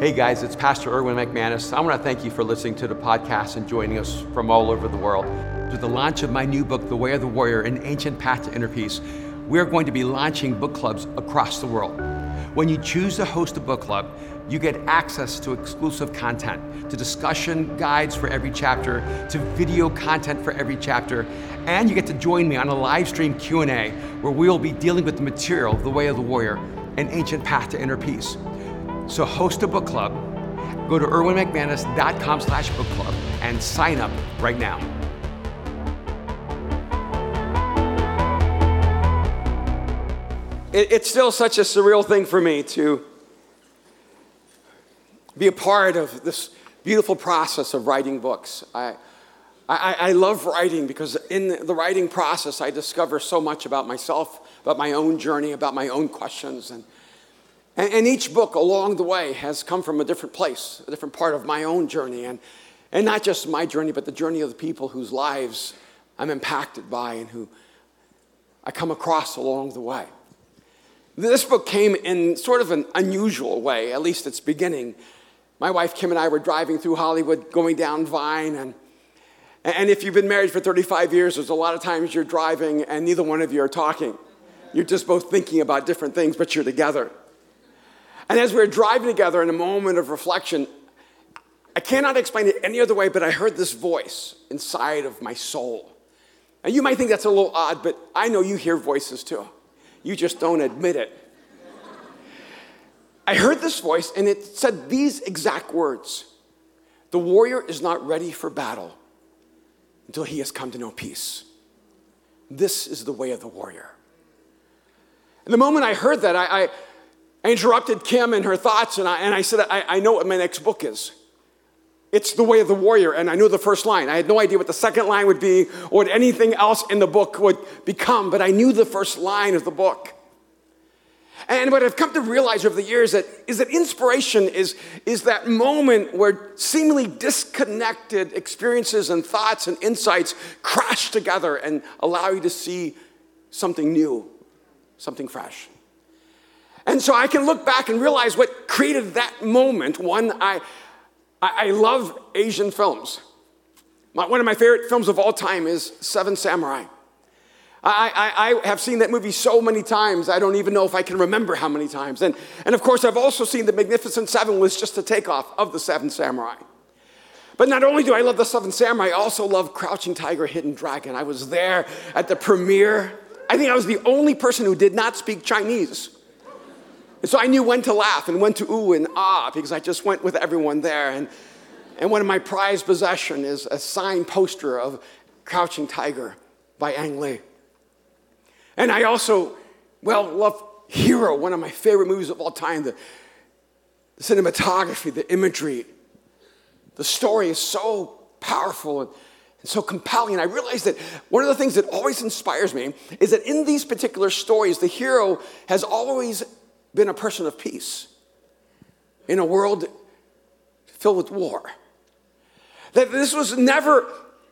Hey guys, it's Pastor Erwin McManus. I want to thank you for listening to the podcast and joining us from all over the world. With the launch of my new book, The Way of the Warrior An Ancient Path to Inner Peace, we're going to be launching book clubs across the world. When you choose to host a book club, you get access to exclusive content, to discussion guides for every chapter, to video content for every chapter, and you get to join me on a live stream Q&A where we'll be dealing with the material, The Way of the Warrior, An Ancient Path to Inner Peace. So host a book club, go to erwinmcmanus.com slash book club and sign up right now. it's still such a surreal thing for me to be a part of this beautiful process of writing books. I, I, I, love writing because in the writing process, I discover so much about myself, about my own journey, about my own questions. And, and, and, each book along the way has come from a different place, a different part of my own journey. And, and not just my journey, but the journey of the people whose lives I'm impacted by and who I come across along the way. This book came in sort of an unusual way, at least its beginning. My wife Kim and I were driving through Hollywood, going down Vine, and, and if you've been married for 35 years, there's a lot of times you're driving and neither one of you are talking. You're just both thinking about different things, but you're together. And as we were driving together in a moment of reflection, I cannot explain it any other way, but I heard this voice inside of my soul. And you might think that's a little odd, but I know you hear voices too. You just don't admit it. I heard this voice, and it said these exact words The warrior is not ready for battle until he has come to know peace. This is the way of the warrior. And the moment I heard that, I, I I interrupted Kim and her thoughts, and I, and I said, I, I know what my next book is. It's The Way of the Warrior, and I knew the first line. I had no idea what the second line would be or what anything else in the book would become, but I knew the first line of the book. And what I've come to realize over the years that, is that inspiration is, is that moment where seemingly disconnected experiences and thoughts and insights crash together and allow you to see something new, something fresh. And so I can look back and realize what created that moment. One, I, I, love Asian films. My, one of my favorite films of all time is Seven Samurai. I, I, I, have seen that movie so many times, I don't even know if I can remember how many times. And, and of course, I've also seen The Magnificent Seven was just a takeoff of The Seven Samurai. But not only do I love The Seven Samurai, I also love Crouching Tiger, Hidden Dragon. I was there at the premiere. I think I was the only person who did not speak Chinese. And so I knew when to laugh and when to ooh and ah because I just went with everyone there. And, and one of my prized possession is a signed poster of Crouching Tiger by Ang Lee. And I also, well, love Hero, one of my favorite movies of all time. The, the cinematography, the imagery, the story is so powerful and, and so compelling. And I realized that one of the things that always inspires me is that in these particular stories, the hero has always been a person of peace in a world filled with war. That this was never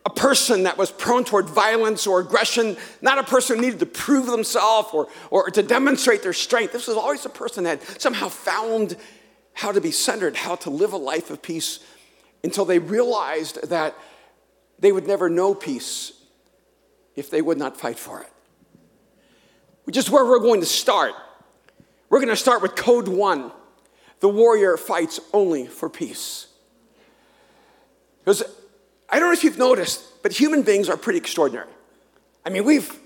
a person that was prone toward violence or aggression, not a person who needed to prove themselves or, or to demonstrate their strength. This was always a person that somehow found how to be centered, how to live a life of peace until they realized that they would never know peace if they would not fight for it. Which is where we're going to start. We're going to start with code one the warrior fights only for peace. Because I don't know if you've noticed, but human beings are pretty extraordinary. I mean, we've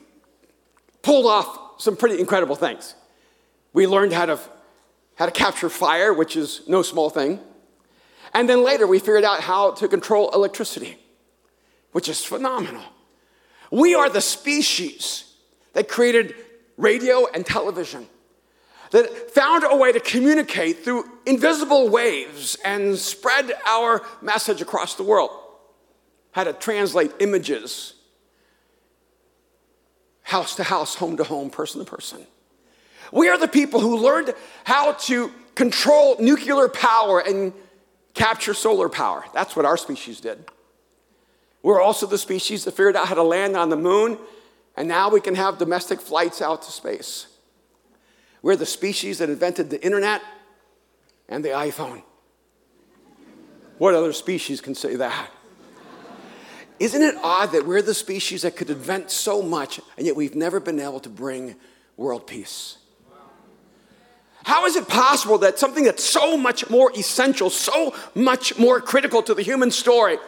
pulled off some pretty incredible things. We learned how to, how to capture fire, which is no small thing. And then later, we figured out how to control electricity, which is phenomenal. We are the species that created radio and television that found a way to communicate through invisible waves and spread our message across the world. How to translate images house to house, home to home, person to person. We are the people who learned how to control nuclear power and capture solar power. That's what our species did. We're also the species that figured out how to land on the moon, and now we can have domestic flights out to space. We're the species that invented the internet and the iPhone. What other species can say that? Isn't it odd that we're the species that could invent so much, and yet we've never been able to bring world peace? How is it possible that something that's so much more essential, so much more critical to the human story,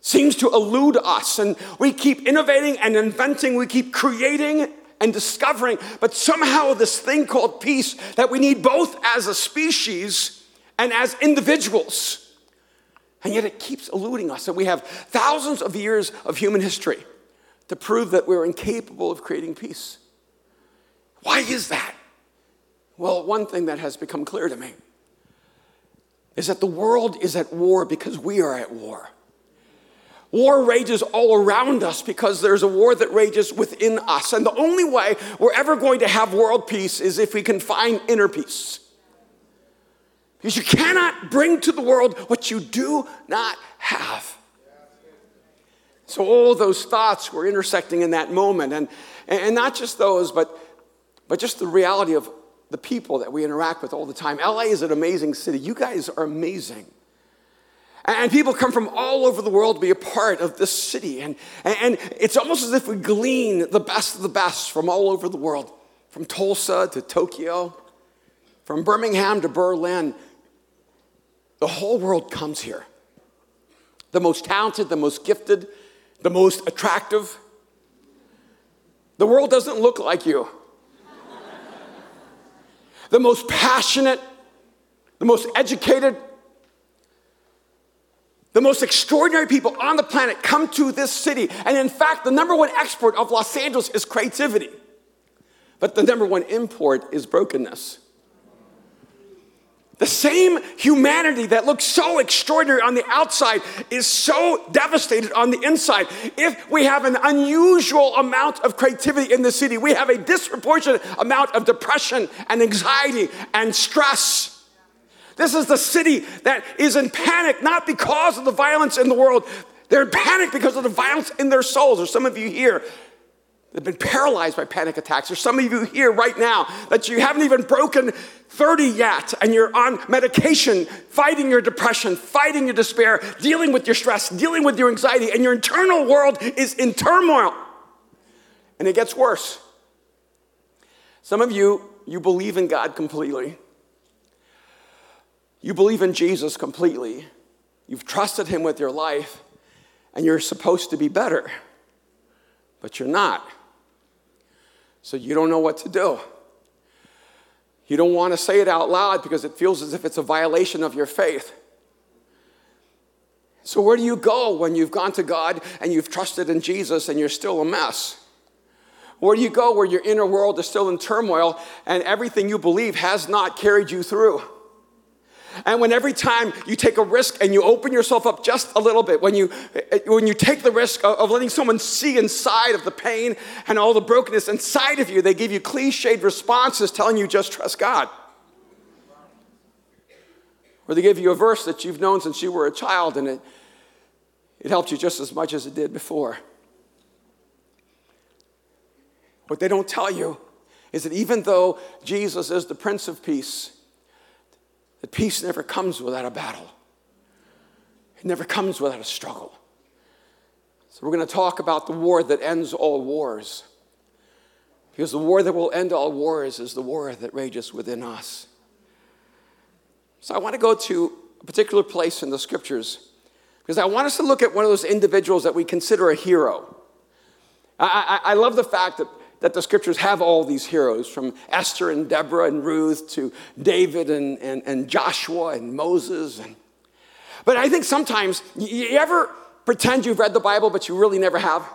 seems to elude us? And we keep innovating and inventing, we keep creating and discovering, but somehow this thing called peace that we need both as a species and as individuals and yet it keeps eluding us. And we have thousands of years of human history to prove that we're incapable of creating peace. Why is that? Well, one thing that has become clear to me is that the world is at war because we are at war. War rages all around us because there's a war that rages within us. And the only way we're ever going to have world peace is if we can find inner peace. Because you cannot bring to the world what you do not have. So all those thoughts were intersecting in that moment. And, and not just those, but, but just the reality of the people that we interact with all the time. LA is an amazing city. You guys are amazing. And people come from all over the world to be a part of this city. And, and it's almost as if we glean the best of the best from all over the world, from Tulsa to Tokyo, from Birmingham to Berlin, the whole world comes here. The most talented, the most gifted, the most attractive. The world doesn't look like you. the most passionate, the most educated, the most extraordinary people on the planet come to this city. And in fact, the number one export of Los Angeles is creativity. But the number one import is brokenness. The same humanity that looks so extraordinary on the outside is so devastated on the inside. If we have an unusual amount of creativity in the city, we have a disproportionate amount of depression and anxiety and stress. This is the city that is in panic, not because of the violence in the world. They're in panic because of the violence in their souls. Or some of you here They've been paralyzed by panic attacks. There's some of you here right now that you haven't even broken 30 yet, and you're on medication, fighting your depression, fighting your despair, dealing with your stress, dealing with your anxiety, and your internal world is in turmoil. And it gets worse. Some of you, you believe in God completely. You believe in Jesus completely. You've trusted Him with your life, and you're supposed to be better, but you're not. So you don't know what to do. You don't want to say it out loud because it feels as if it's a violation of your faith. So, where do you go when you've gone to God and you've trusted in Jesus and you're still a mess? Where do you go where your inner world is still in turmoil and everything you believe has not carried you through? And when every time you take a risk and you open yourself up just a little bit, when you, when you take the risk of, letting someone see inside of the pain and all the brokenness inside of you, they give you cliched responses telling you just trust God. Or they give you a verse that you've known since you were a child and it, it helped you just as much as it did before. What they don't tell you is that even though Jesus is the Prince of Peace, that peace never comes without a battle, it never comes without a struggle. So, we're going to talk about the war that ends all wars. Because the war that will end all wars is the war that rages within us. So, I want to go to a particular place in the scriptures because I want us to look at one of those individuals that we consider a hero. I, I, I love the fact that that the scriptures have all these heroes from Esther and Deborah and Ruth to David and, and, and Joshua and Moses. And, but I think sometimes, you, ever pretend you've read the Bible, but you really never have?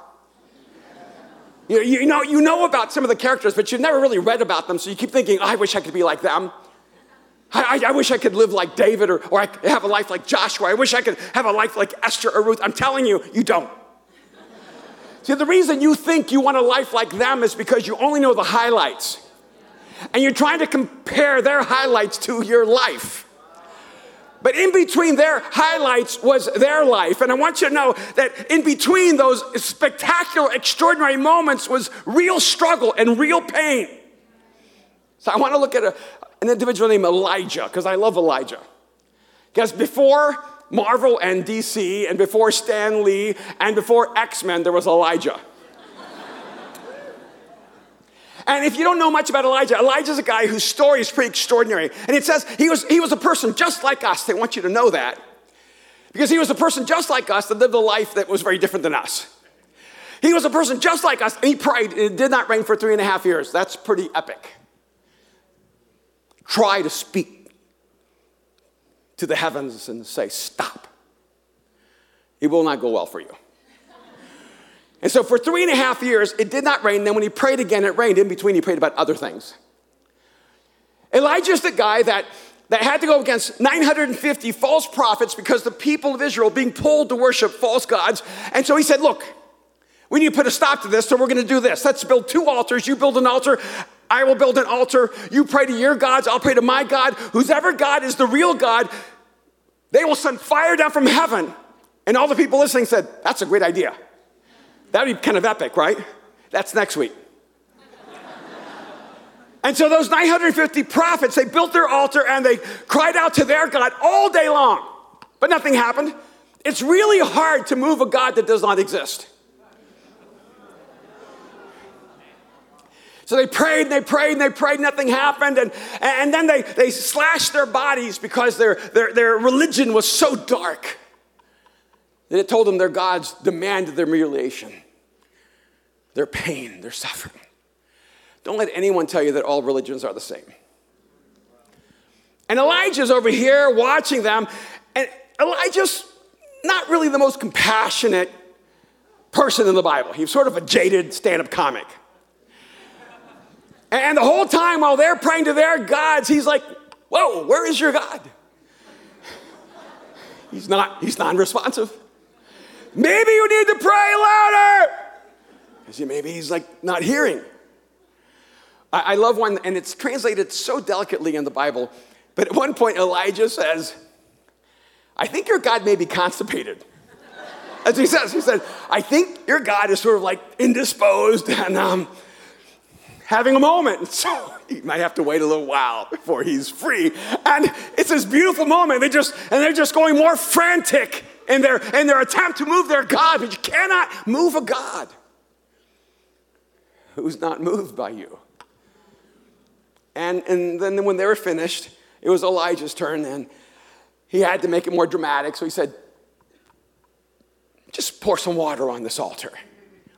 You, you, know, you know about some of the characters, but you've never really read about them, so you keep thinking, oh, I wish I could be like them. I, I, I, wish I could live like David or, or I have a life like Joshua. I wish I could have a life like Esther or Ruth. I'm telling you, you don't. See, the reason you think you want a life like them is because you only know the highlights. And you're trying to compare their highlights to your life. But in between their highlights was their life. And I want you to know that in between those spectacular, extraordinary moments was real struggle and real pain. So I want to look at a, an individual named Elijah, because I love Elijah. Because before Marvel and DC, and before Stan Lee, and before X Men, there was Elijah. And if you don't know much about Elijah, Elijah's a guy whose story is pretty extraordinary. And it says he was, he was a person just like us. They want you to know that. Because he was a person just like us that lived a life that was very different than us. He was a person just like us, and he prayed. and It did not rain for three and a half years. That's pretty epic. Try to speak to the heavens and say, Stop. It will not go well for you. And so for three and a half years, it did not rain. Then when he prayed again, it rained. In between, he prayed about other things. Elijah's the guy that, that had to go against 950 false prophets because the people of Israel being pulled to worship false gods. And so he said, Look, we need to put a stop to this, so we're going to do this. Let's build two altars. You build an altar. I will build an altar. You pray to your gods. I'll pray to my God. Whoever God is the real God, they will send fire down from heaven. And all the people listening said, That's a great idea. That'd be kind of epic, right? That's next week. and so those 950 prophets, they built their altar and they cried out to their God all day long, but nothing happened. It's really hard to move a God that does not exist. So they prayed and they prayed and they prayed, nothing happened. And, and then they, they slashed their bodies because their, their, their religion was so dark that it told them their gods demanded their mutilation, their pain, their suffering. Don't let anyone tell you that all religions are the same. And Elijah's over here watching them, and Elijah's not really the most compassionate person in the Bible. He's sort of a jaded stand up comic. And the whole time while they're praying to their gods, he's like, Whoa, where is your God? He's not, he's non-responsive. Maybe you need to pray louder. Maybe he's like not hearing. I, I love one, and it's translated so delicately in the Bible. But at one point, Elijah says, I think your God may be constipated. As he says, he said, I think your God is sort of like indisposed and um, having a moment. So he might have to wait a little while before he's free. And it's this beautiful moment. They just and they're just going more frantic in their in their attempt to move their God, but you cannot move a God who's not moved by you. And, and then when they were finished, it was Elijah's turn, and he had to make it more dramatic. So he said, Just pour some water on this altar.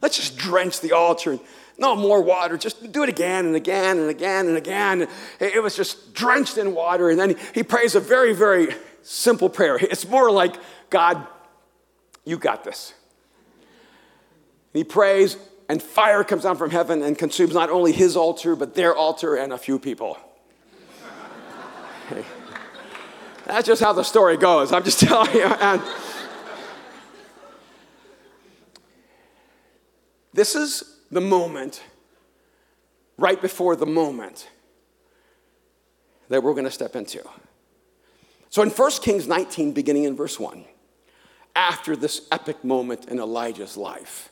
Let's just drench the altar no more water. Just do it again and again and again and again. It was just drenched in water. And then he prays a very, very simple prayer. It's more like, God, you got this. He prays, and fire comes down from heaven and consumes not only his altar, but their altar and a few people. That's just how the story goes. I'm just telling you. And this is the moment, right before the moment that we're going to step into. So in 1 Kings 19, beginning in verse 1, after this epic moment in Elijah's life,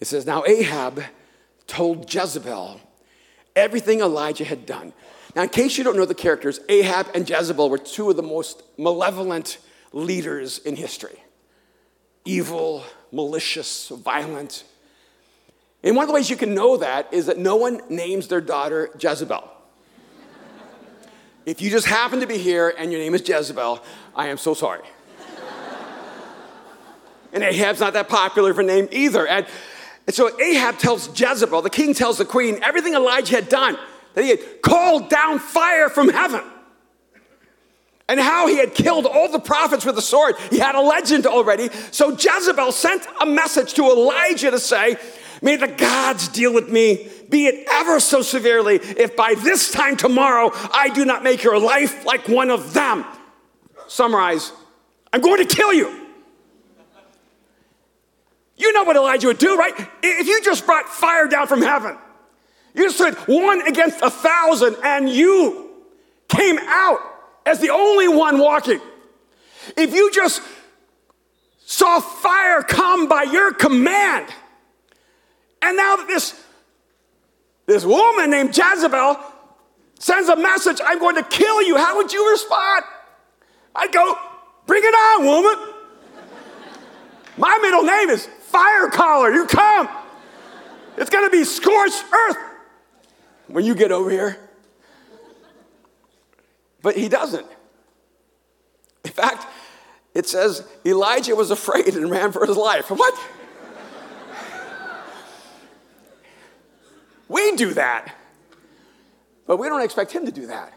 it says, Now Ahab told Jezebel everything Elijah had done. Now, in case you don't know the characters, Ahab and Jezebel were two of the most malevolent leaders in history evil, malicious, violent. And one of the ways you can know that is that no one names their daughter Jezebel. if you just happen to be here and your name is Jezebel, I am so sorry. and Ahab's not that popular of a name either. And, and so Ahab tells Jezebel, the king tells the queen, everything Elijah had done, that he had called down fire from heaven and how he had killed all the prophets with the sword. He had a legend already. So Jezebel sent a message to Elijah to say, May the gods deal with me, be it ever so severely, if by this time tomorrow I do not make your life like one of them. Summarize I'm going to kill you. You know what Elijah would do, right? If you just brought fire down from heaven, you stood one against a thousand, and you came out as the only one walking. If you just saw fire come by your command, and now that this, this woman named Jezebel sends a message, I'm going to kill you, how would you respond? I'd go, bring it on, woman. My middle name is Fire Collar. You come. It's going to be scorched earth when you get over here. But he doesn't. In fact, it says Elijah was afraid and ran for his life. What? We do that, but we don't expect him to do that.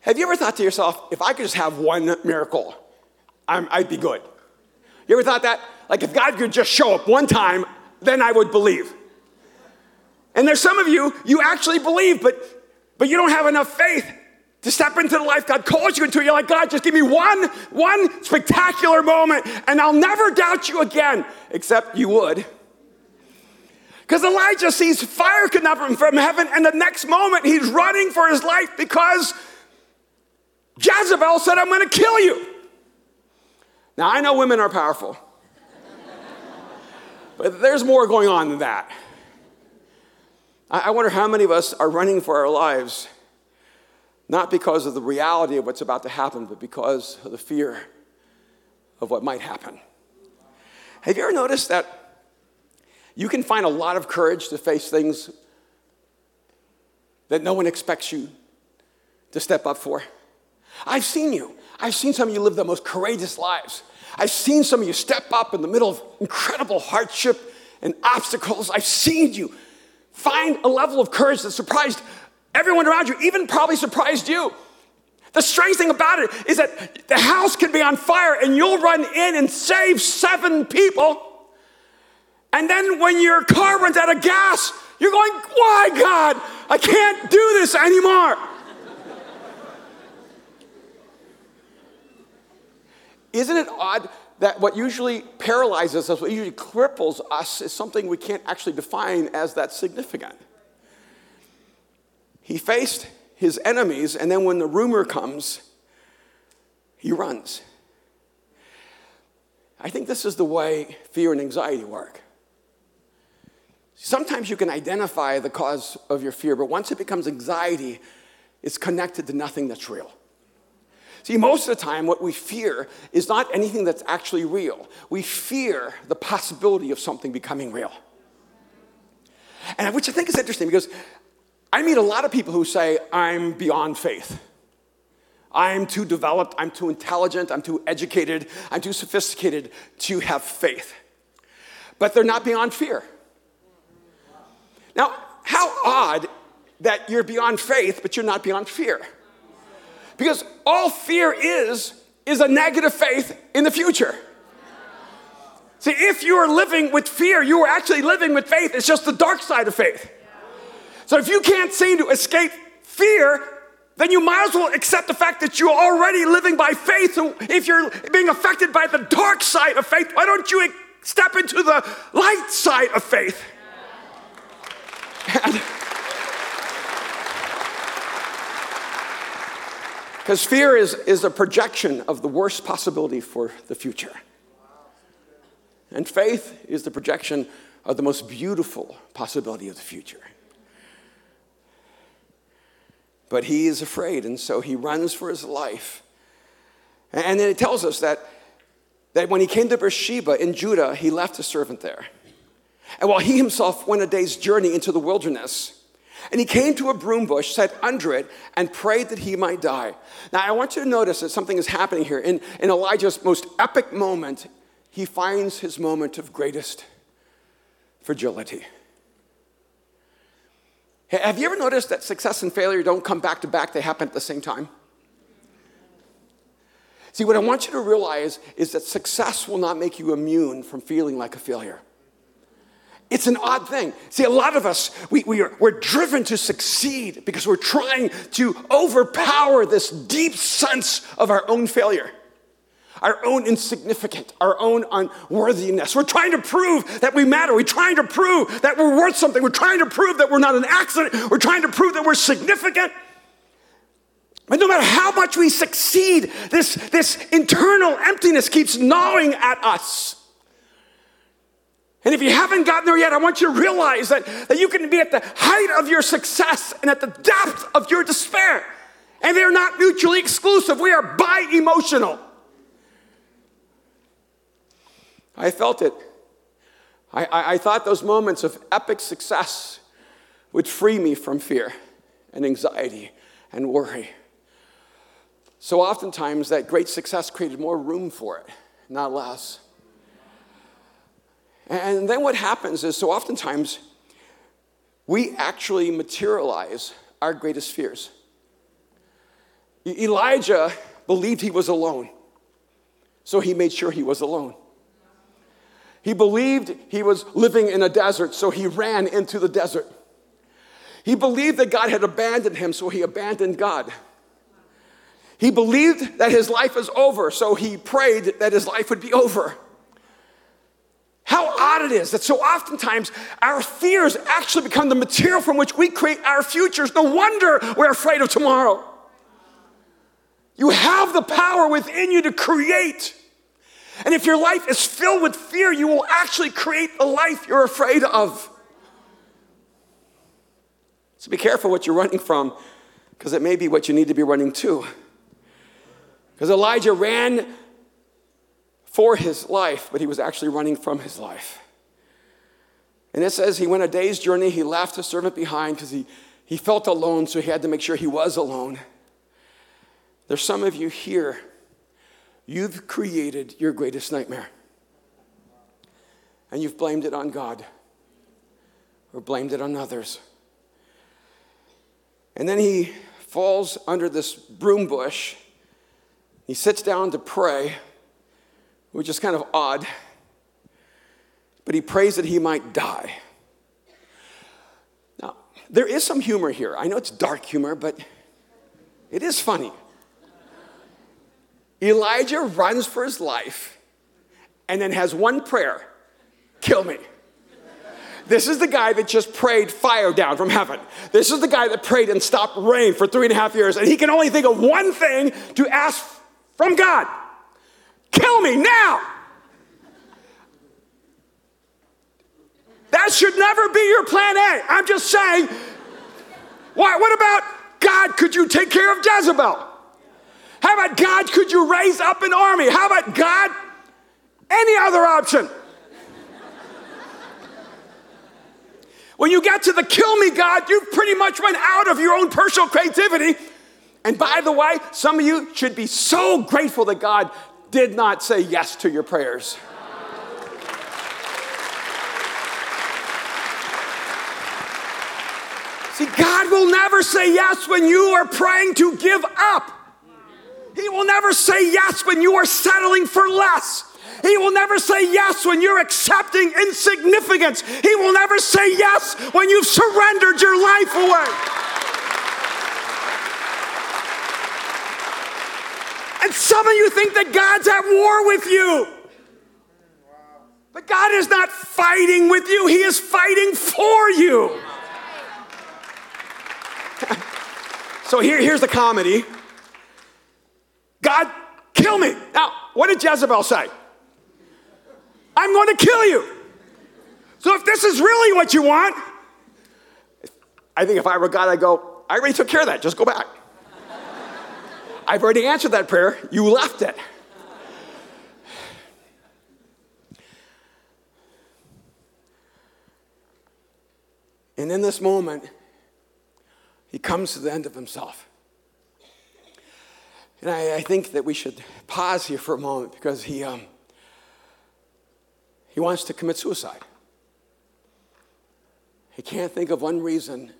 Have you ever thought to yourself, if I could just have one miracle, i would be good? You ever thought that? Like, if God could just show up one time, then I would believe. And there's some of you, you actually believe, but, but you don't have enough faith to step into the life God calls you into. You're like, God, just give me one, one spectacular moment, and I'll never doubt you again, except you would. Because Elijah sees fire coming up from heaven, and the next moment he's running for his life because Jezebel said, I'm going to kill you. Now, I know women are powerful, but there's more going on than that. I wonder how many of us are running for our lives not because of the reality of what's about to happen, but because of the fear of what might happen. Have you ever noticed that you can find a lot of courage to face things that no one expects you to step up for? I've seen you. I've seen some of you live the most courageous lives. I've seen some of you step up in the middle of incredible hardship and obstacles. I've seen you find a level of courage that surprised everyone around you, even probably surprised you. The strange thing about it is that the house can be on fire and you'll run in and save seven people. And then when your car runs out of gas, you're going, Why, God? I can't do this anymore. Isn't it odd that what usually paralyzes us, what usually cripples us, is something we can't actually define as that significant? He faced his enemies, and then when the rumor comes, he runs. I think this is the way fear and anxiety work. Sometimes you can identify the cause of your fear, but once it becomes anxiety, it's connected to nothing that's real. See, most of the time, what we fear is not anything that's actually real. We fear the possibility of something becoming real. And which I think is interesting because I meet a lot of people who say, I'm beyond faith. I'm too developed, I'm too intelligent, I'm too educated, I'm too sophisticated to have faith. But they're not beyond fear. Now, how odd that you're beyond faith, but you're not beyond fear. Because all fear is, is a negative faith in the future. See, if you are living with fear, you are actually living with faith. It's just the dark side of faith. So if you can't seem to escape fear, then you might as well accept the fact that you're already living by faith. So if you're being affected by the dark side of faith, why don't you step into the light side of faith? Because fear is, is a projection of the worst possibility for the future. And faith is the projection of the most beautiful possibility of the future. But he is afraid, and so he runs for his life. And then it tells us that, that when he came to Beersheba in Judah, he left a servant there. And while he himself went a day's journey into the wilderness, and he came to a broom bush, sat under it, and prayed that he might die. Now, I want you to notice that something is happening here. In, in Elijah's most epic moment, he finds his moment of greatest fragility. Have you ever noticed that success and failure don't come back to back, they happen at the same time? See, what I want you to realize is that success will not make you immune from feeling like a failure. It's an odd thing. See, a lot of us, we, we are, we're driven to succeed because we're trying to overpower this deep sense of our own failure our own insignificance, our own unworthiness. We're trying to prove that we matter. We're trying to prove that we're worth something. We're trying to prove that we're not an accident. We're trying to prove that we're significant. But no matter how much we succeed, this, this internal emptiness keeps gnawing at us. And if you haven't gotten there yet, I want you to realize that, that you can be at the height of your success and at the depth of your despair. And they're not mutually exclusive. We are bi emotional. I felt it. I, I, I, thought those moments of epic success would free me from fear and anxiety and worry. So oftentimes, that great success created more room for it, not less. And then what happens is, so oftentimes, we actually materialize our greatest fears. Elijah believed he was alone, so he made sure he was alone. He believed he was living in a desert, so he ran into the desert. He believed that God had abandoned him, so he abandoned God. He believed that his life was over, so he prayed that his life would be over. How odd it is that so oftentimes our fears actually become the material from which we create our futures. No wonder we're afraid of tomorrow. You have the power within you to create. And if your life is filled with fear, you will actually create the life you're afraid of. So be careful what you're running from, because it may be what you need to be running to. Because Elijah ran for his life, but he was actually running from his life. And it says he went a day's journey, he left his servant behind because he, he felt alone, so he had to make sure he was alone. There's some of you here, you've created your greatest nightmare. And you've blamed it on God or blamed it on others. And then he falls under this broom bush he sits down to pray, which is kind of odd, but he prays that he might die. Now, there is some humor here. I know it's dark humor, but it is funny. Elijah runs for his life and then has one prayer kill me. This is the guy that just prayed fire down from heaven. This is the guy that prayed and stopped rain for three and a half years, and he can only think of one thing to ask from God. Kill me now. That should never be your plan A. I'm just saying, why, what about God, could you take care of Jezebel? How about God, could you raise up an army? How about God, any other option? When you get to the kill me God, you've pretty much run out of your own personal creativity and by the way, some of you should be so grateful that God did not say yes to your prayers. See, God will never say yes when you are praying to give up. He will never say yes when you are settling for less. He will never say yes when you're accepting insignificance. He will never say yes when you've surrendered your life away. And some of you think that God's at war with you. But God is not fighting with you, He is fighting for you. so here, here's the comedy God, kill me. Now, what did Jezebel say? I'm going to kill you. So if this is really what you want, I think if I were God, I'd go, I already took care of that. Just go back. I've already answered that prayer. You left it. And in this moment, he comes to the end of himself. And I, I think that we should pause here for a moment because he, um, he wants to commit suicide. He can't think of one reason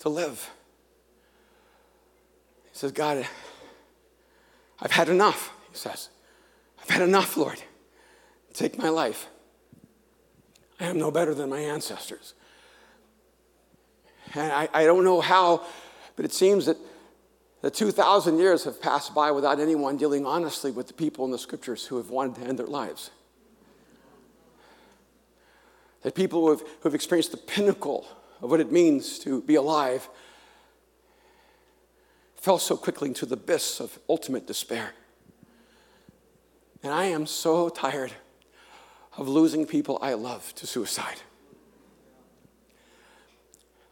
to live says, God, I've had enough, he says. I've had enough, Lord. Take my life. I am no better than my ancestors. And I, I don't know how, but it seems that the 2,000 years have passed by without anyone dealing honestly with the people in the scriptures who have wanted to end their lives. That people who have, who have experienced the pinnacle of what it means to be alive fell so quickly into the abyss of ultimate despair. And I am so tired of losing people I love to suicide.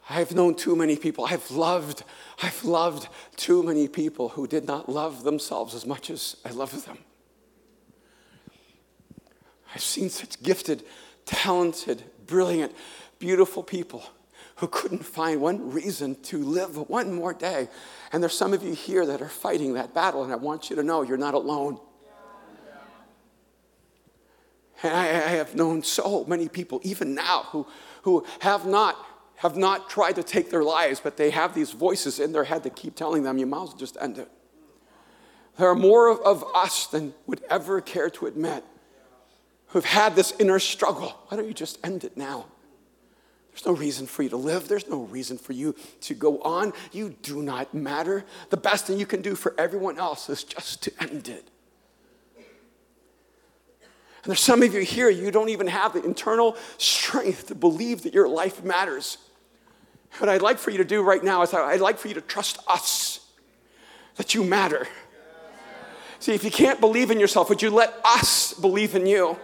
I've known too many people. I've loved, I've loved too many people who did not love themselves as much as I love them. I've seen such gifted, talented, brilliant, beautiful people who couldn't find one reason to live one more day. And there's some of you here that are fighting that battle, and I want you to know you're not alone. And I, I have known so many people, even now, who, who have not have not tried to take their lives, but they have these voices in their head that keep telling them, you might as well just end it. There are more of, of us than would ever care to admit who've had this inner struggle. Why don't you just end it now? There's no reason for you to live. There's no reason for you to go on. You do not matter. The best thing you can do for everyone else is just to end it. And there's some of you here, you don't even have the internal strength to believe that your life matters. What I'd like for you to do right now is I'd like for you to trust us that you matter. See, if you can't believe in yourself, would you let us believe in you?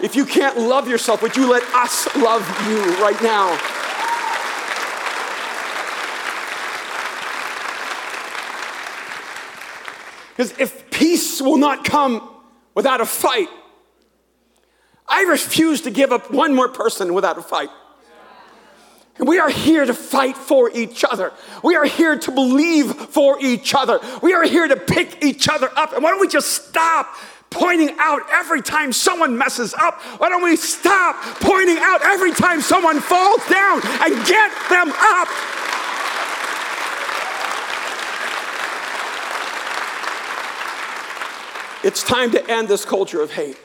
If you can't love yourself, would you let us love you right now? Because if peace will not come without a fight, I refuse to give up one more person without a fight. And we are here to fight for each other. We are here to believe for each other. We are here to pick each other up. And why don't we just stop pointing out every time someone messes up? Why don't we stop pointing out every time someone falls down and get them up? It's time to end this culture of hate.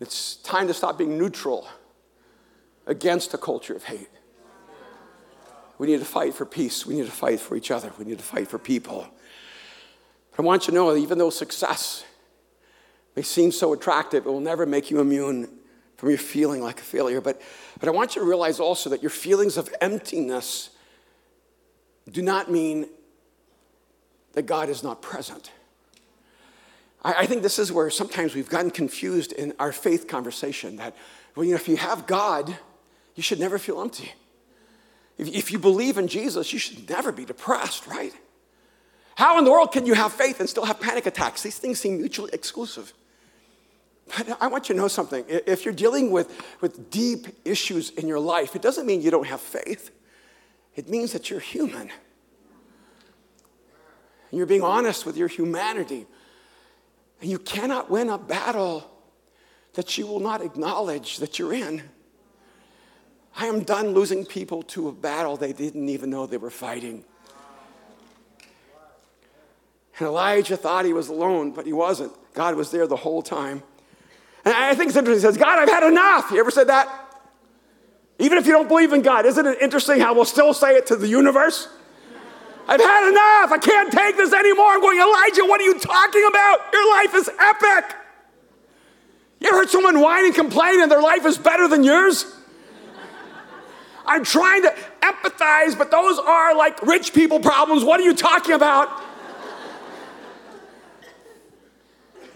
It's time to stop being neutral against a culture of hate. We need to fight for peace. We need to fight for each other. We need to fight for people. I want you to know that even though success may seem so attractive, it will never make you immune from your feeling like a failure. But, but I want you to realize also that your feelings of emptiness do not mean that God is not present. I, think this is where sometimes we've gotten confused in our faith conversation that, well, you know, if you have God, you should never feel empty. If, if you believe in Jesus, you should never be depressed, right? How in the world can you have faith and still have panic attacks? These things seem mutually exclusive. But I want you to know something. If you're dealing with, with deep issues in your life, it doesn't mean you don't have faith. It means that you're human. And you're being honest with your humanity. And you cannot win a battle that you will not acknowledge that you're in. I am done losing people to a battle they didn't even know they were fighting. And Elijah thought he was alone, but he wasn't. God was there the whole time. And I think it's interesting. He says, God, I've had enough. You ever said that? Even if you don't believe in God, isn't it interesting how we'll still say it to the universe? I've had enough. I can't take this anymore. I'm going, Elijah, what are you talking about? Your life is epic. You ever heard someone whine and complain and their life is better than yours? I'm trying to empathize, but those are like rich people problems. What are you talking about?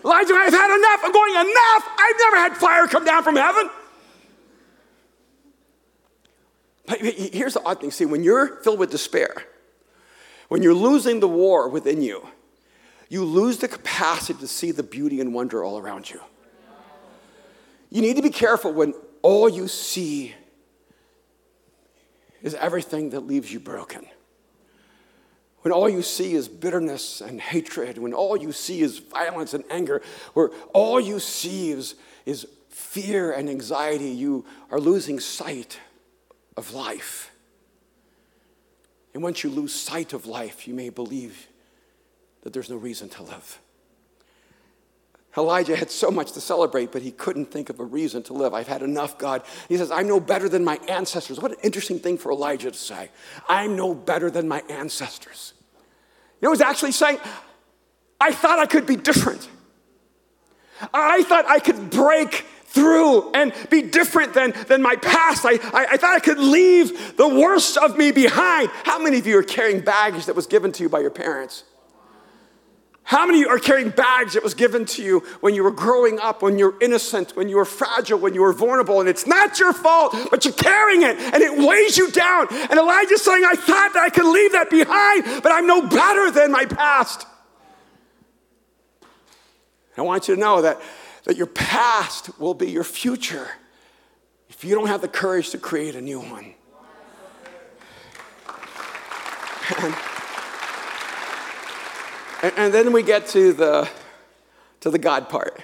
Elijah, I've had enough. I'm going, enough. I've never had fire come down from heaven. But here's the odd thing see, when you're filled with despair, when you're losing the war within you, you lose the capacity to see the beauty and wonder all around you. You need to be careful when all you see is everything that leaves you broken. When all you see is bitterness and hatred, when all you see is violence and anger, where all you see is, is fear and anxiety, you are losing sight of life. And once you lose sight of life, you may believe that there's no reason to live. Elijah had so much to celebrate, but he couldn't think of a reason to live. I've had enough, God. He says, I'm no better than my ancestors. What an interesting thing for Elijah to say. I'm no better than my ancestors. You was actually saying, I thought I could be different. I thought I could break through and be different than, than my past. I, I, I, thought I could leave the worst of me behind. How many of you are carrying baggage that was given to you by your parents? How many are carrying bags that was given to you when you were growing up, when you were innocent, when you were fragile, when you were vulnerable, and it's not your fault, but you're carrying it and it weighs you down? And Elijah's saying, I thought that I could leave that behind, but I'm no better than my past. I want you to know that, that your past will be your future if you don't have the courage to create a new one. And, and, and then we get to the, to the God part.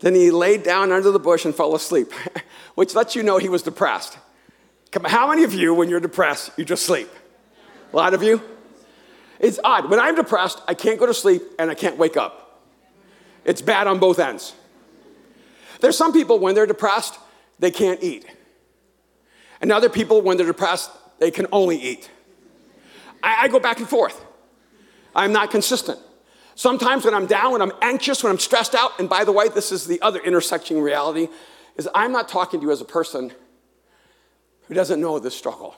Then he laid down under the bush and fell asleep, which lets you know he was depressed. How many of you, when you're depressed, you just sleep? A lot of you? It's odd. When I'm depressed, I can't go to sleep and I can't wake up. It's bad on both ends. There's some people, when they're depressed, they can't eat. And other people, when they're depressed, they can only eat. I, I go back and forth. I'm not consistent. Sometimes when I'm down, when I'm anxious, when I'm stressed out, and by the way, this is the other intersecting reality, is I'm not talking to you as a person who doesn't know this struggle.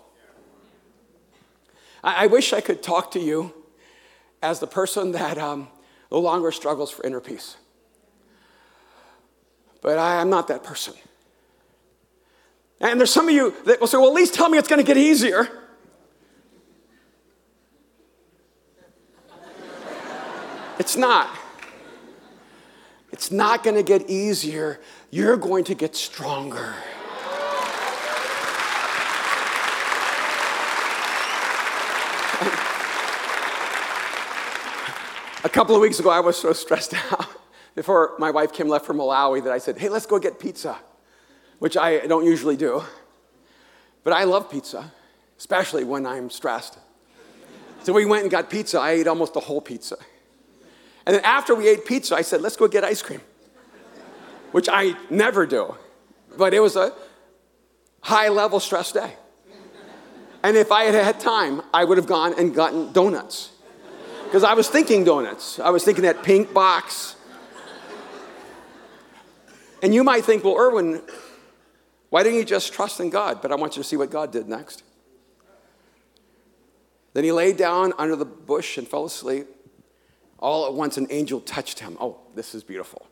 I, I wish I could talk to you as the person that um, no longer struggles for inner peace. But I am not that person. And there's some of you that will say, well, at least tell me it's going to get easier. It's not. It's not going to get easier. You're going to get stronger. A couple of weeks ago, I was so stressed out before my wife Kim left for Malawi that I said, Hey, let's go get pizza, which I don't usually do. But I love pizza, especially when I'm stressed. So we went and got pizza. I ate almost the whole pizza. And then after we ate pizza, I said, let's go get ice cream, which I never do. But it was a high level stress day. And if I had had time, I would have gone and gotten donuts. Because I was thinking donuts. I was thinking that pink box. And you might think, well, Erwin, why didn't you just trust in God? But I want you to see what God did next. Then he laid down under the bush and fell asleep. All at once, an angel touched him. Oh, this is beautiful.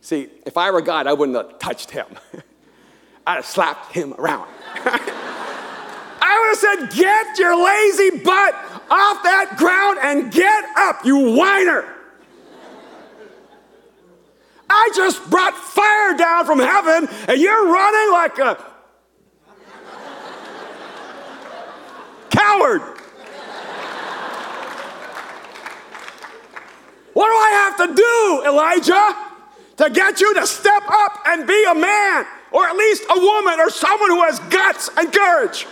See, if I were God, I wouldn't have touched him. I'd have slapped him around. I would have said, Get your lazy butt off that ground and get up, you whiner. I just brought fire down from heaven and you're running like a coward. What do I have to do, Elijah, to get you to step up and be a man, or at least a woman, or someone who has guts and courage?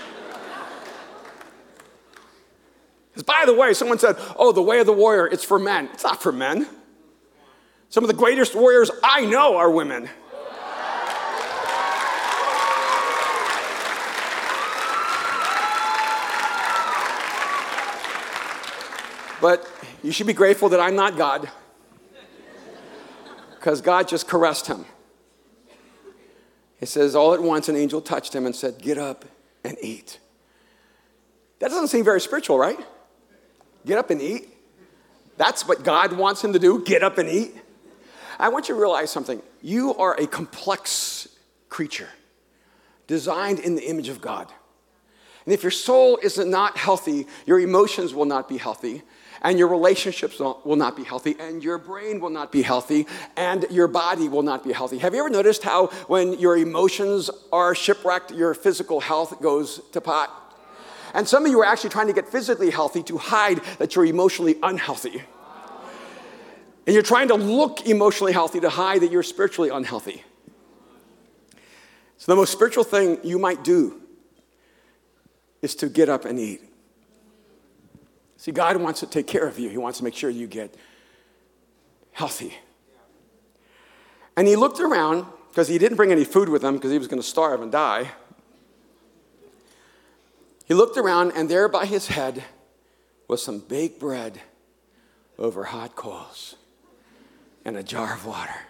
By the way, someone said, Oh, the way of the warrior, it's for men. It's not for men. Some of the greatest warriors I know are women. But you should be grateful that I'm not God. Because God just caressed him. It says, all at once an angel touched him and said, Get up and eat. That doesn't seem very spiritual, right? Get up and eat. That's what God wants him to do get up and eat. I want you to realize something. You are a complex creature designed in the image of God. And if your soul is not healthy, your emotions will not be healthy and your relationships will not be healthy, and your brain will not be healthy, and your body will not be healthy. Have you ever noticed how when your emotions are shipwrecked, your physical health goes to pot? And some of you are actually trying to get physically healthy to hide that you're emotionally unhealthy. And you're trying to look emotionally healthy to hide that you're spiritually unhealthy. So, the most spiritual thing you might do is to get up and eat. See, God wants to take care of you, He wants to make sure you get healthy. And he looked around because he didn't bring any food with him because he was going to starve and die. He looked around, and there by his head was some baked bread over hot coals and a jar of water.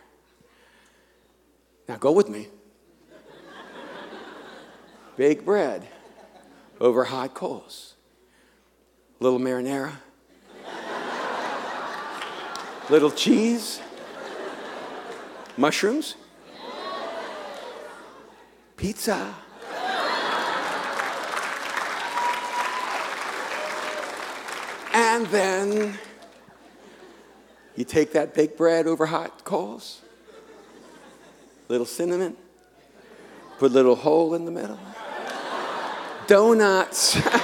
Now go with me. baked bread over hot coals little marinara. Little cheese? Mushrooms? Pizza? And then you take that baked bread over hot coals, little cinnamon, put a little hole in the middle, donuts.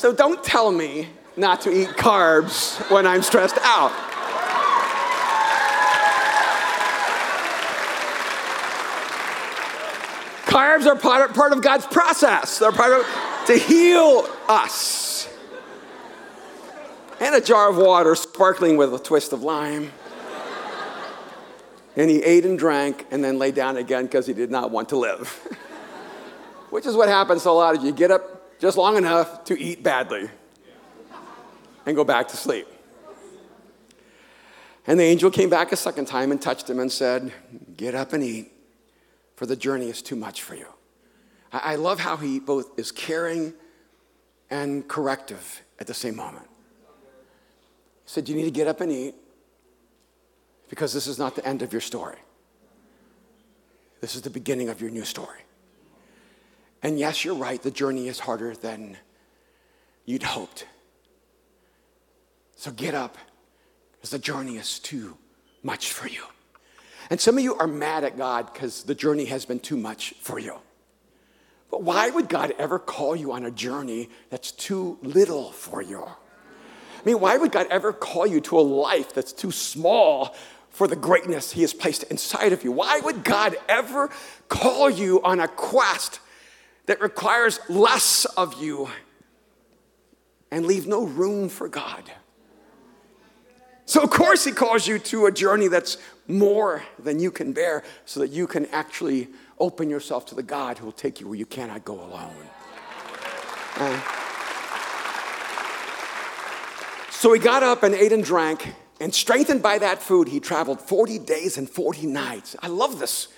so don't tell me not to eat carbs when I'm stressed out. Carbs are part of, part of God's process. They're part of to heal us. And a jar of water sparkling with a twist of lime. And he ate and drank and then lay down again because he did not want to live. Which is what happens to a lot of you. Get up just long enough to eat badly and go back to sleep. And the angel came back a second time and touched him and said, Get up and eat for the journey is too much for you. I love how he both is caring and corrective at the same moment. He said, You need to get up and eat because this is not the end of your story. This is the beginning of your new story. And yes, you're right, the journey is harder than you'd hoped. So get up because the journey is too much for you. And some of you are mad at God because the journey has been too much for you. But why would God ever call you on a journey that's too little for you? I mean, why would God ever call you to a life that's too small for the greatness He has placed inside of you? Why would God ever call you on a quest that requires less of you and leave no room for God? So, of course, He calls you to a journey that's more than you can bear so that you can actually open yourself to the God who will take you where you cannot go alone. Uh, so he got up and ate and drank, and strengthened by that food, he traveled 40 days and 40 nights. I love this.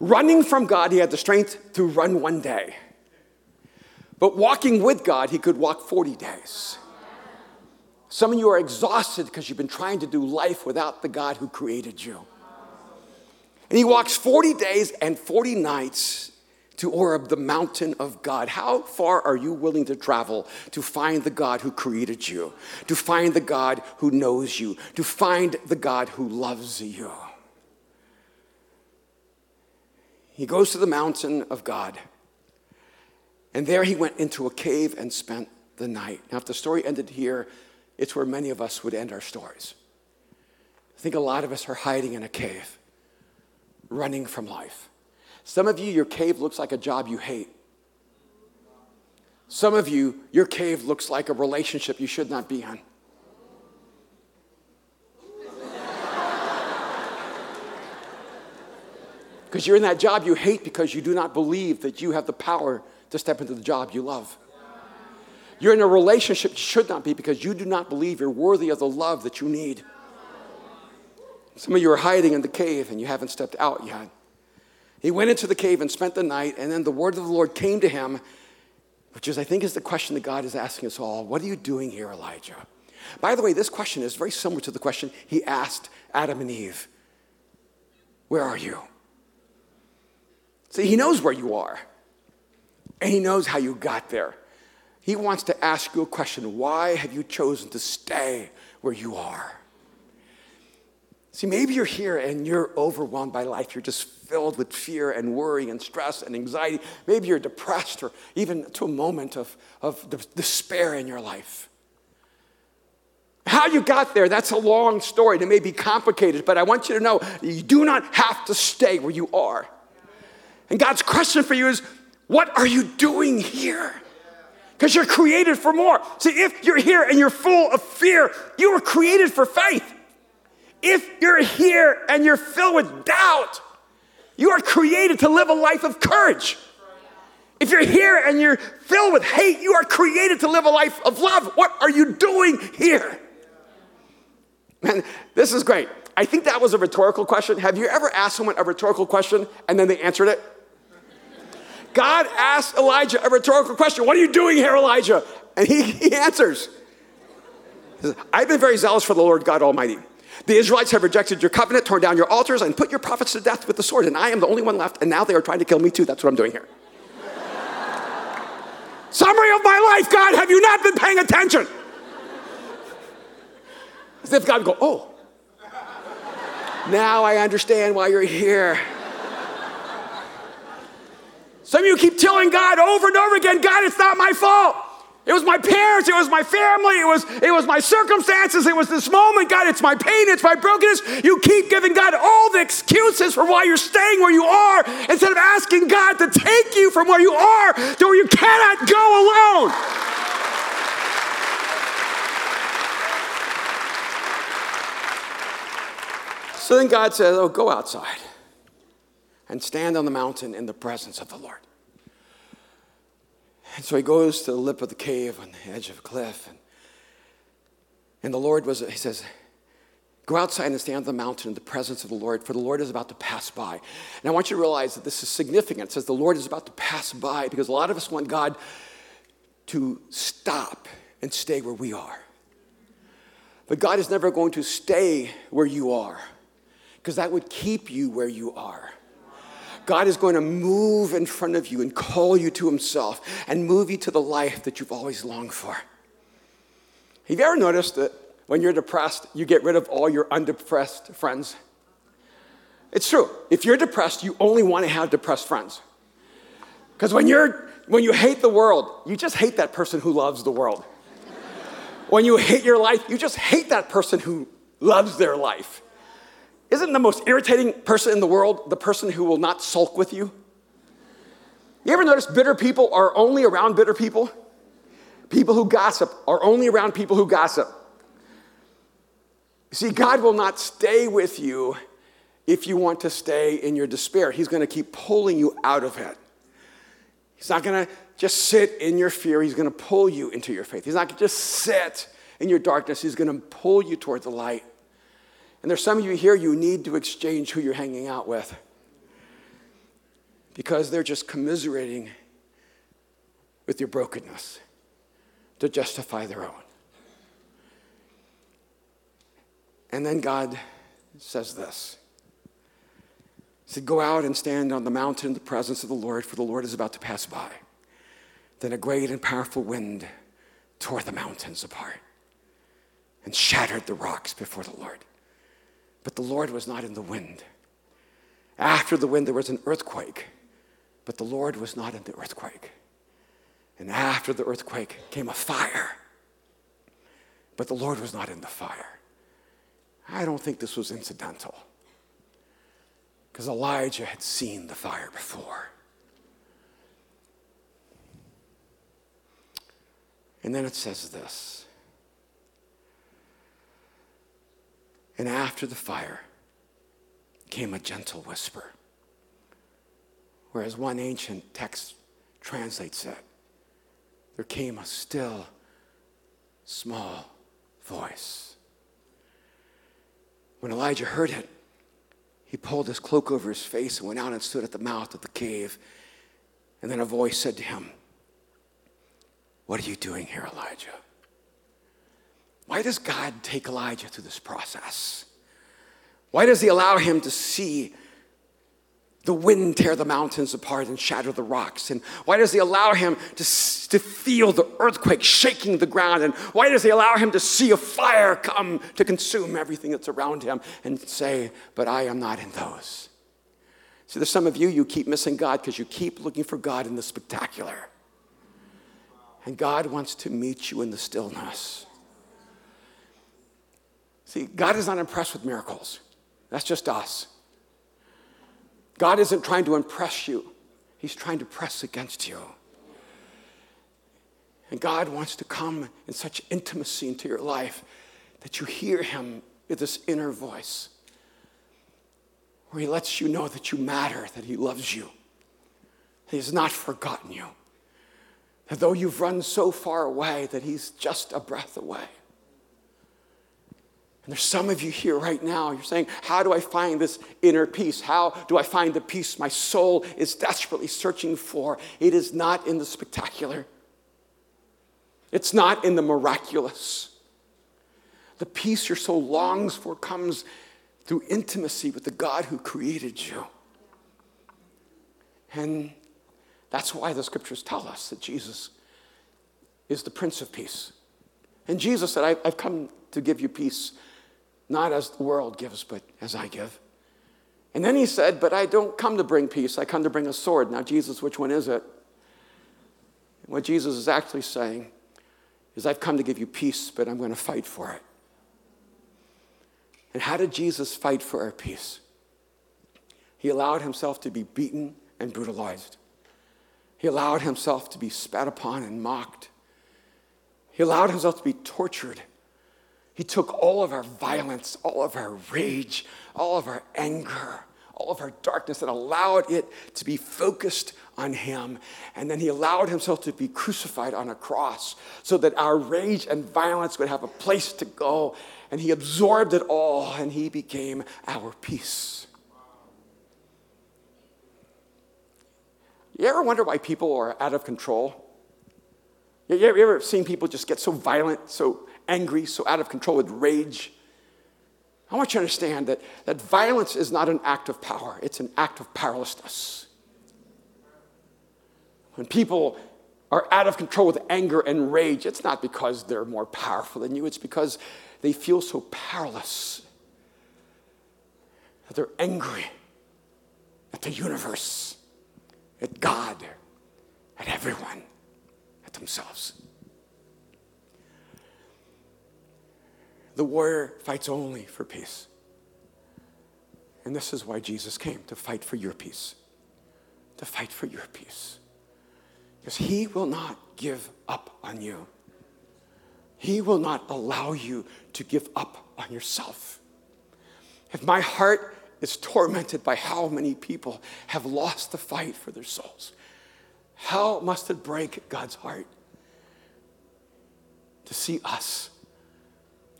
Running from God, he had the strength to run one day. But walking with God, he could walk 40 days. Some of you are exhausted because you've been trying to do life without the God who created you. And he walks 40 days and 40 nights to Horeb, the mountain of God. How far are you willing to travel to find the God who created you, to find the God who knows you, to find the God who loves you? He goes to the mountain of God, and there he went into a cave and spent the night. Now, if the story ended here, it's where many of us would end our stories. I think a lot of us are hiding in a cave running from life. Some of you, your cave looks like a job you hate. Some of you, your cave looks like a relationship you should not be in. Because you're in that job you hate because you do not believe that you have the power to step into the job you love. You're in a relationship you should not be because you do not believe you're worthy of the love that you need. Some of you are hiding in the cave and you haven't stepped out yet. He went into the cave and spent the night, and then the word of the Lord came to him, which is, I think, is the question that God is asking us all What are you doing here, Elijah? By the way, this question is very similar to the question he asked Adam and Eve Where are you? See, he knows where you are, and he knows how you got there. He wants to ask you a question Why have you chosen to stay where you are? See, maybe you're here and you're overwhelmed by life. You're just filled with fear and worry and stress and anxiety. Maybe you're depressed or even to a moment of, of despair in your life. How you got there, that's a long story. It may be complicated, but I want you to know you do not have to stay where you are. And God's question for you is what are you doing here? Because you're created for more. See, if you're here and you're full of fear, you were created for faith. If you're here and you're filled with doubt, you are created to live a life of courage. If you're here and you're filled with hate, you are created to live a life of love. What are you doing here? Man, this is great. I think that was a rhetorical question. Have you ever asked someone a rhetorical question and then they answered it? God asked Elijah a rhetorical question What are you doing here, Elijah? And he, he answers. I've been very zealous for the Lord God Almighty. The Israelites have rejected your covenant, torn down your altars, and put your prophets to death with the sword. And I am the only one left, and now they are trying to kill me too. That's what I'm doing here. Summary of my life, God, have you not been paying attention? As if God would go, oh, now I understand why you're here. Some of you keep telling God over and over again, God, it's not my fault. It was my parents, it was my family, it was, it was my circumstances, it was this moment. God, it's my pain, it's my brokenness. You keep giving God all the excuses for why you're staying where you are instead of asking God to take you from where you are to where you cannot go alone. So then God says, Oh, go outside and stand on the mountain in the presence of the Lord. And so he goes to the lip of the cave on the edge of a cliff. And, and the Lord was, he says, Go outside and stand on the mountain in the presence of the Lord, for the Lord is about to pass by. And I want you to realize that this is significant. It says the Lord is about to pass by because a lot of us want God to stop and stay where we are. But God is never going to stay where you are because that would keep you where you are. God is going to move in front of you and call you to Himself and move you to the life that you've always longed for. Have you ever noticed that when you're depressed, you get rid of all your undepressed friends? It's true. If you're depressed, you only want to have depressed friends. Because when you're when you hate the world, you just hate that person who loves the world. when you hate your life, you just hate that person who loves their life. Isn't the most irritating person in the world the person who will not sulk with you? You ever notice bitter people are only around bitter people? People who gossip are only around people who gossip. See, God will not stay with you if you want to stay in your despair. He's going to keep pulling you out of it. He's not going to just sit in your fear, He's going to pull you into your faith. He's not going to just sit in your darkness, He's going to pull you toward the light. And there's some of you here, you need to exchange who you're hanging out with because they're just commiserating with your brokenness to justify their own. And then God says this. He said, Go out and stand on the mountain in the presence of the Lord, for the Lord is about to pass by. Then a great and powerful wind tore the mountains apart and shattered the rocks before the Lord. But the Lord was not in the wind. After the wind, there was an earthquake, but the Lord was not in the earthquake. And after the earthquake came a fire, but the Lord was not in the fire. I don't think this was incidental because Elijah had seen the fire before. And then it says this And after the fire came a gentle whisper. Whereas one ancient text translates it, there came a still, small voice. When Elijah heard it, he pulled his cloak over his face and went out and stood at the mouth of the cave. And then a voice said to him, What are you doing here, Elijah? Why does God take Elijah through this process? Why does he allow him to see the wind tear the mountains apart and shatter the rocks? And why does he allow him to, to feel the earthquake shaking the ground? And why does he allow him to see a fire come to consume everything that's around him and say, But I am not in those? See, there's some of you, you keep missing God because you keep looking for God in the spectacular. And God wants to meet you in the stillness. See, God is not impressed with miracles. That's just us. God isn't trying to impress you, He's trying to press against you. And God wants to come in such intimacy into your life that you hear Him with this inner voice where He lets you know that you matter, that He loves you, He has not forgotten you. That though you've run so far away, that He's just a breath away. And there's some of you here right now, you're saying, How do I find this inner peace? How do I find the peace my soul is desperately searching for? It is not in the spectacular, It's not in the miraculous. The peace your soul longs for comes through intimacy with the God who created you. And that's why the scriptures tell us that Jesus is the Prince of Peace. And Jesus said, I've come to give you peace, not as the world gives, but as I give. And then he said, But I don't come to bring peace, I come to bring a sword. Now, Jesus, which one is it? And what Jesus is actually saying is, I've come to give you peace, but I'm going to fight for it. And how did Jesus fight for our peace? He allowed himself to be beaten and brutalized. He allowed himself to be spat upon and mocked. He allowed himself to be tortured. He took all of our violence, all of our rage, all of our anger, all of our darkness, and allowed it to be focused on him. And then he allowed himself to be crucified on a cross so that our rage and violence would have a place to go. And he absorbed it all and he became our peace. You ever wonder why people are out of control? You ever, seen people just get so violent, so angry, so out of control with rage? I want you to understand that, that violence is not an act of power, it's an act of powerlessness. When people are out of control with anger and rage, it's not because they're more powerful than you, it's because they feel so powerless that they're angry at the universe, at God, at everyone, at themselves. The warrior fights only for peace. And this is why Jesus came to fight for your peace. To fight for your peace. Because he will not give up on you. He will not allow you to give up on yourself. If my heart is tormented by how many people have lost the fight for their souls, how must it break God's heart to see us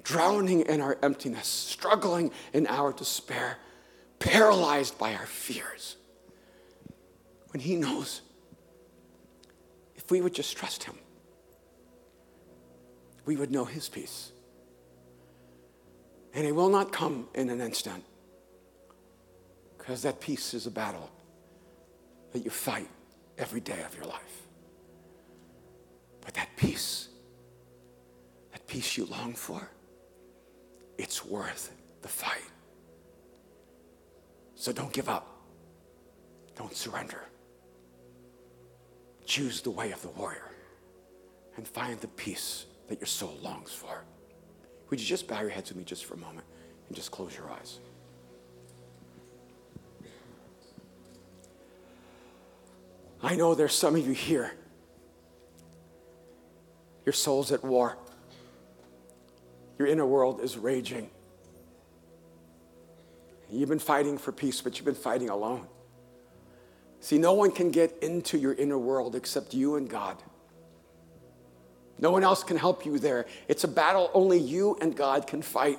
drowning in our emptiness, struggling in our despair, paralyzed by our fears. When He knows if we would just trust Him, we would know His peace. And it will not come in an instant because that peace is a battle that you fight every day of your life. But that peace, that peace you long for, it's worth the fight. So don't give up. Don't surrender. Choose the way of the warrior and find the peace that your soul longs for. Would you just bow your heads with me just for a moment and just close your eyes? I know there's some of you here. Your soul's at war. Your inner world is raging. You've been fighting for peace, but you've been fighting alone. See, no one can get into your inner world except you and God. No one else can help you there. It's a battle only you and God can fight.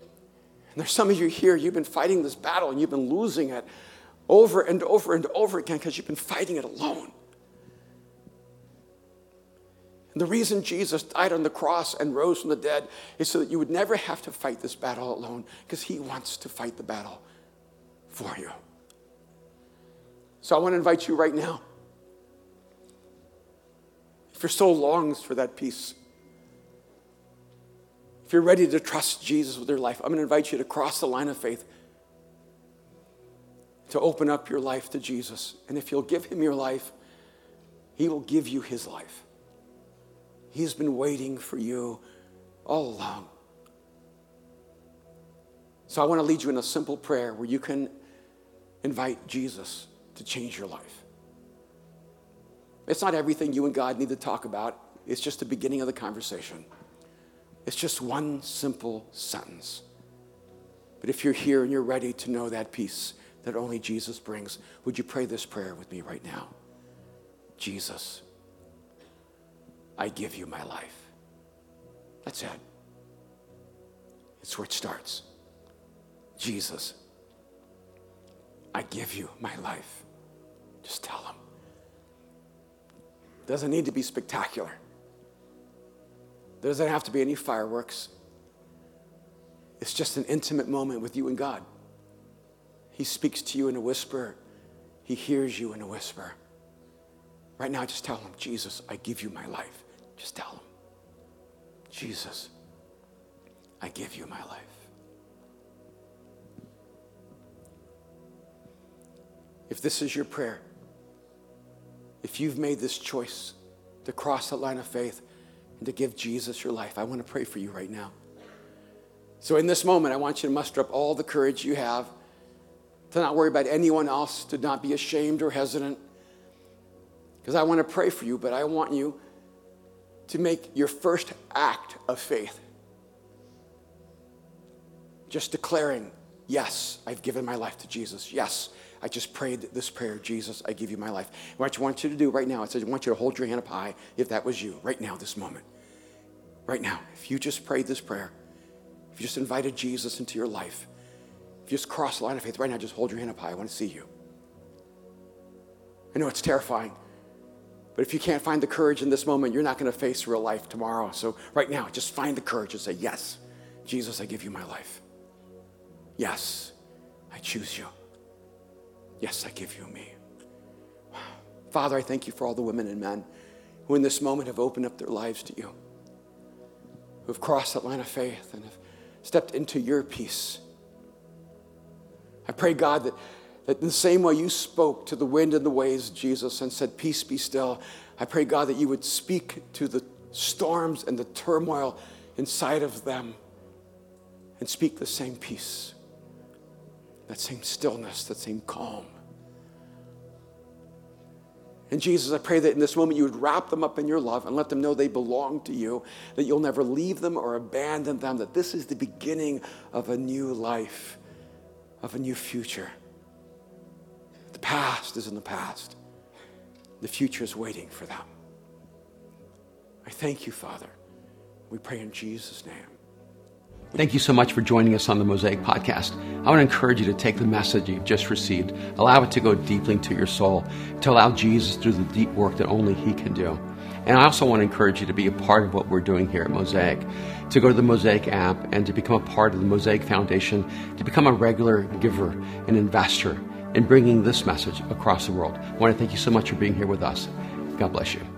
And there's some of you here, you've been fighting this battle and you've been losing it over and over and over again because you've been fighting it alone. And the reason Jesus died on the cross and rose from the dead is so that you would never have to fight this battle alone because he wants to fight the battle for you. So I want to invite you right now. If your soul longs for that peace, if you're ready to trust Jesus with your life, I'm going to invite you to cross the line of faith, to open up your life to Jesus. And if you'll give him your life, he will give you his life. He's been waiting for you all along. So I want to lead you in a simple prayer where you can invite Jesus to change your life. It's not everything you and God need to talk about, it's just the beginning of the conversation. It's just one simple sentence. But if you're here and you're ready to know that peace that only Jesus brings, would you pray this prayer with me right now? Jesus, I give you my life. That's it. It's where it starts. Jesus, I give you my life. Just tell him. Doesn't need to be spectacular. There doesn't have to be any fireworks. It's just an intimate moment with you and God. He speaks to you in a whisper, He hears you in a whisper. Right now, just tell Him, Jesus, I give you my life. Just tell Him, Jesus, I give you my life. If this is your prayer, if you've made this choice to cross that line of faith and to give Jesus your life, I want to pray for you right now. So, in this moment, I want you to muster up all the courage you have to not worry about anyone else, to not be ashamed or hesitant. Because I want to pray for you, but I want you to make your first act of faith. Just declaring, Yes, I've given my life to Jesus. Yes, I just prayed this prayer Jesus, I give you my life. What I want you to do right now, I said, I want you to hold your hand up high if that was you, right now, this moment. Right now, if you just prayed this prayer, if you just invited Jesus into your life, if you just crossed the line of faith right now, just hold your hand up high. I want to see you. I know it's terrifying, but if you can't find the courage in this moment, you're not going to face real life tomorrow. So, right now, just find the courage and say, Yes, Jesus, I give you my life. Yes, I choose you. Yes, I give you me. Father, I thank you for all the women and men who in this moment have opened up their lives to you, who have crossed that line of faith and have stepped into your peace. I pray, God, that, that in the same way you spoke to the wind and the waves, Jesus, and said, Peace be still, I pray, God, that you would speak to the storms and the turmoil inside of them and speak the same peace, that same stillness, that same calm. And Jesus, I pray that in this moment you would wrap them up in your love and let them know they belong to you, that you'll never leave them or abandon them, that this is the beginning of a new life, of a new future. Past is in the past, the future is waiting for them. I thank you, Father. We pray in Jesus' name. Thank you so much for joining us on the Mosaic Podcast. I want to encourage you to take the message you've just received, allow it to go deeply into your soul, to allow Jesus to do the deep work that only He can do. And I also want to encourage you to be a part of what we're doing here at Mosaic, to go to the Mosaic app and to become a part of the Mosaic Foundation, to become a regular giver, an investor in bringing this message across the world. I want to thank you so much for being here with us. God bless you.